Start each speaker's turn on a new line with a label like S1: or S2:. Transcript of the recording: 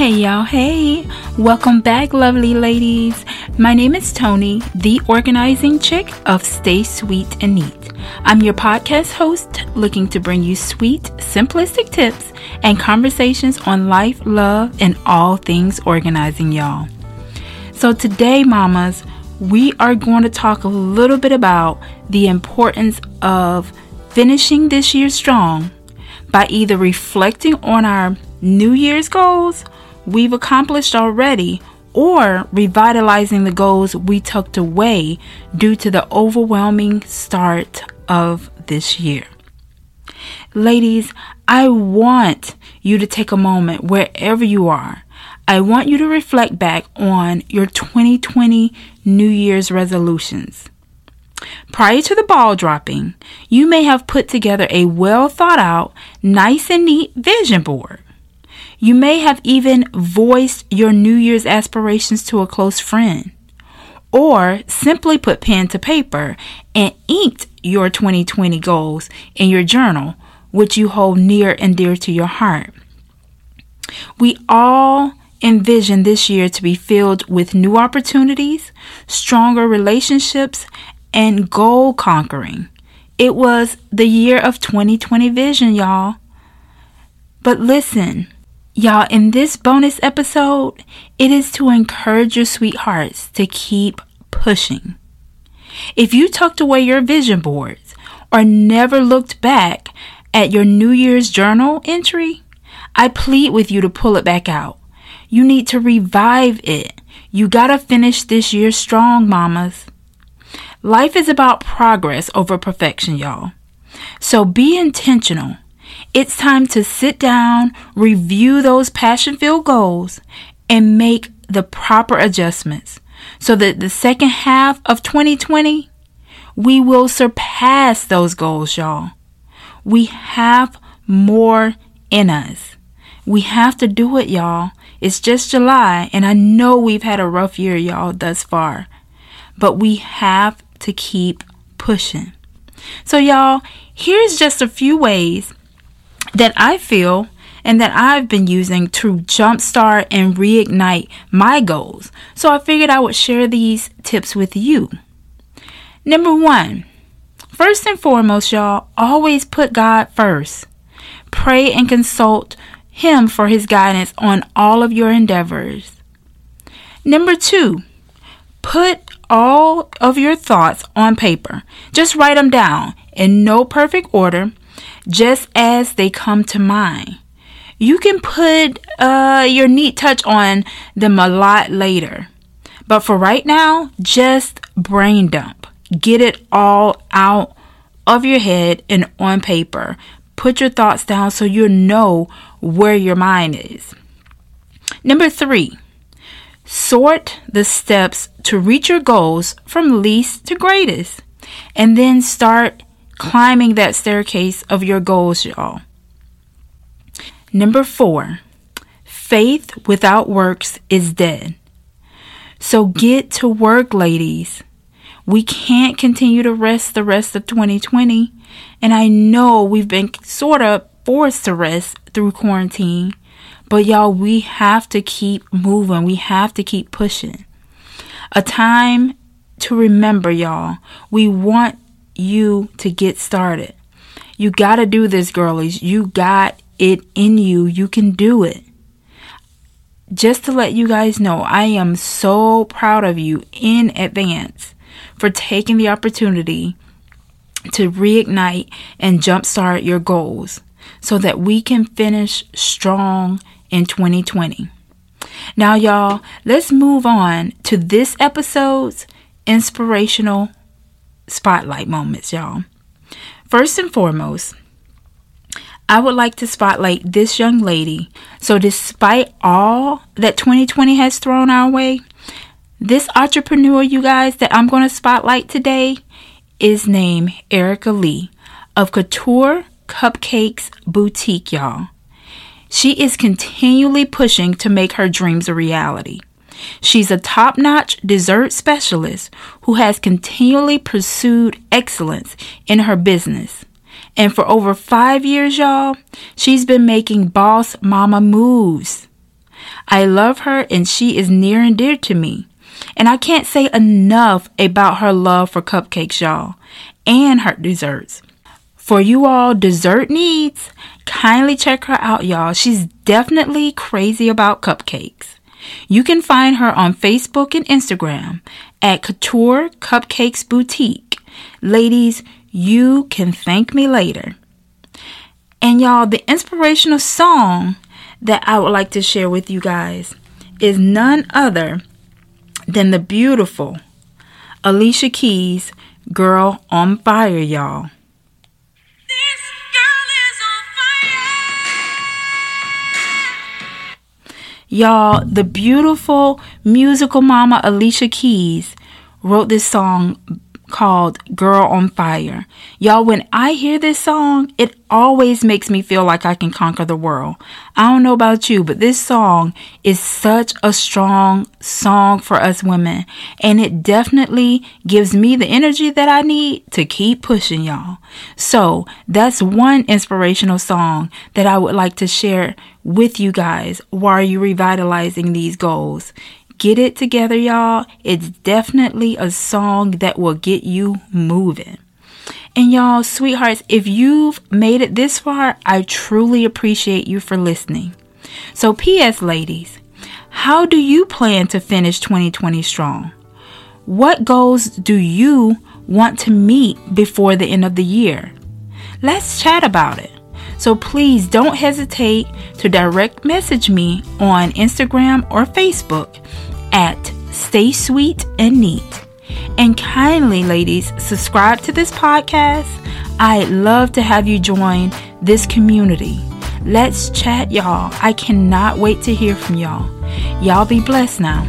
S1: Hey y'all, hey! Welcome back, lovely ladies. My name is Tony, the organizing chick of Stay Sweet and Neat. I'm your podcast host, looking to bring you sweet, simplistic tips and conversations on life, love, and all things organizing, y'all. So, today, mamas, we are going to talk a little bit about the importance of finishing this year strong by either reflecting on our New Year's goals we've accomplished already or revitalizing the goals we tucked away due to the overwhelming start of this year. Ladies, I want you to take a moment wherever you are. I want you to reflect back on your 2020 New Year's resolutions. Prior to the ball dropping, you may have put together a well thought out, nice and neat vision board. You may have even voiced your New Year's aspirations to a close friend, or simply put pen to paper and inked your 2020 goals in your journal, which you hold near and dear to your heart. We all envision this year to be filled with new opportunities, stronger relationships, and goal conquering. It was the year of 2020 vision, y'all. But listen, Y'all, in this bonus episode, it is to encourage your sweethearts to keep pushing. If you tucked away your vision boards or never looked back at your New Year's journal entry, I plead with you to pull it back out. You need to revive it. You gotta finish this year strong, mamas. Life is about progress over perfection, y'all. So be intentional it's time to sit down, review those passion filled goals, and make the proper adjustments so that the second half of 2020, we will surpass those goals, y'all. We have more in us. We have to do it, y'all. It's just July, and I know we've had a rough year, y'all, thus far. But we have to keep pushing. So, y'all, here's just a few ways that I feel and that I've been using to jumpstart and reignite my goals. So I figured I would share these tips with you. Number one, first and foremost, y'all, always put God first. Pray and consult Him for His guidance on all of your endeavors. Number two, put all of your thoughts on paper. Just write them down in no perfect order just as they come to mind. You can put uh, your neat touch on them a lot later. But for right now, just brain dump. Get it all out of your head and on paper. Put your thoughts down so you know where your mind is. Number three, sort the steps to reach your goals from least to greatest. And then start climbing that staircase of your goals, y'all. Number four, faith without works is dead. So get to work, ladies. We can't continue to rest the rest of 2020. And I know we've been sort of forced to rest through quarantine. But y'all, we have to keep moving. We have to keep pushing. A time to remember, y'all. We want you to get started. You got to do this, girlies. You got it in you. You can do it. Just to let you guys know, I am so proud of you in advance for taking the opportunity to reignite and jumpstart your goals so that we can finish strong in 2020. Now, y'all, let's move on to this episode's inspirational spotlight moments, y'all. First and foremost, I would like to spotlight this young lady. So, despite all that 2020 has thrown our way, this entrepreneur, you guys, that I'm going to spotlight today is named Erica Lee of Couture Cupcakes Boutique, y'all. She is continually pushing to make her dreams a reality. She's a top notch dessert specialist who has continually pursued excellence in her business. And for over five years, y'all, she's been making boss mama moves. I love her and she is near and dear to me. And I can't say enough about her love for cupcakes, y'all, and her desserts. For you all dessert needs, kindly check her out, y'all. She's definitely crazy about cupcakes. You can find her on Facebook and Instagram at Couture Cupcakes Boutique. Ladies, you can thank me later. And y'all, the inspirational song that I would like to share with you guys is none other than the beautiful Alicia Keys' Girl on Fire, y'all. Y'all, the beautiful musical mama Alicia Keys wrote this song called Girl on Fire. Y'all, when I hear this song, it always makes me feel like I can conquer the world. I don't know about you, but this song is such a strong song for us women. And it definitely gives me the energy that I need to keep pushing, y'all. So that's one inspirational song that I would like to share with you guys while you're revitalizing these goals. Get it together, y'all. It's definitely a song that will get you moving. And y'all, sweethearts, if you've made it this far, I truly appreciate you for listening. So, P.S. ladies, how do you plan to finish 2020 strong? What goals do you want to meet before the end of the year? Let's chat about it. So please don't hesitate to direct message me on Instagram or Facebook at Stay Sweet and Neat. And kindly, ladies, subscribe to this podcast. I'd love to have you join this community. Let's chat, y'all. I cannot wait to hear from y'all. Y'all be blessed now.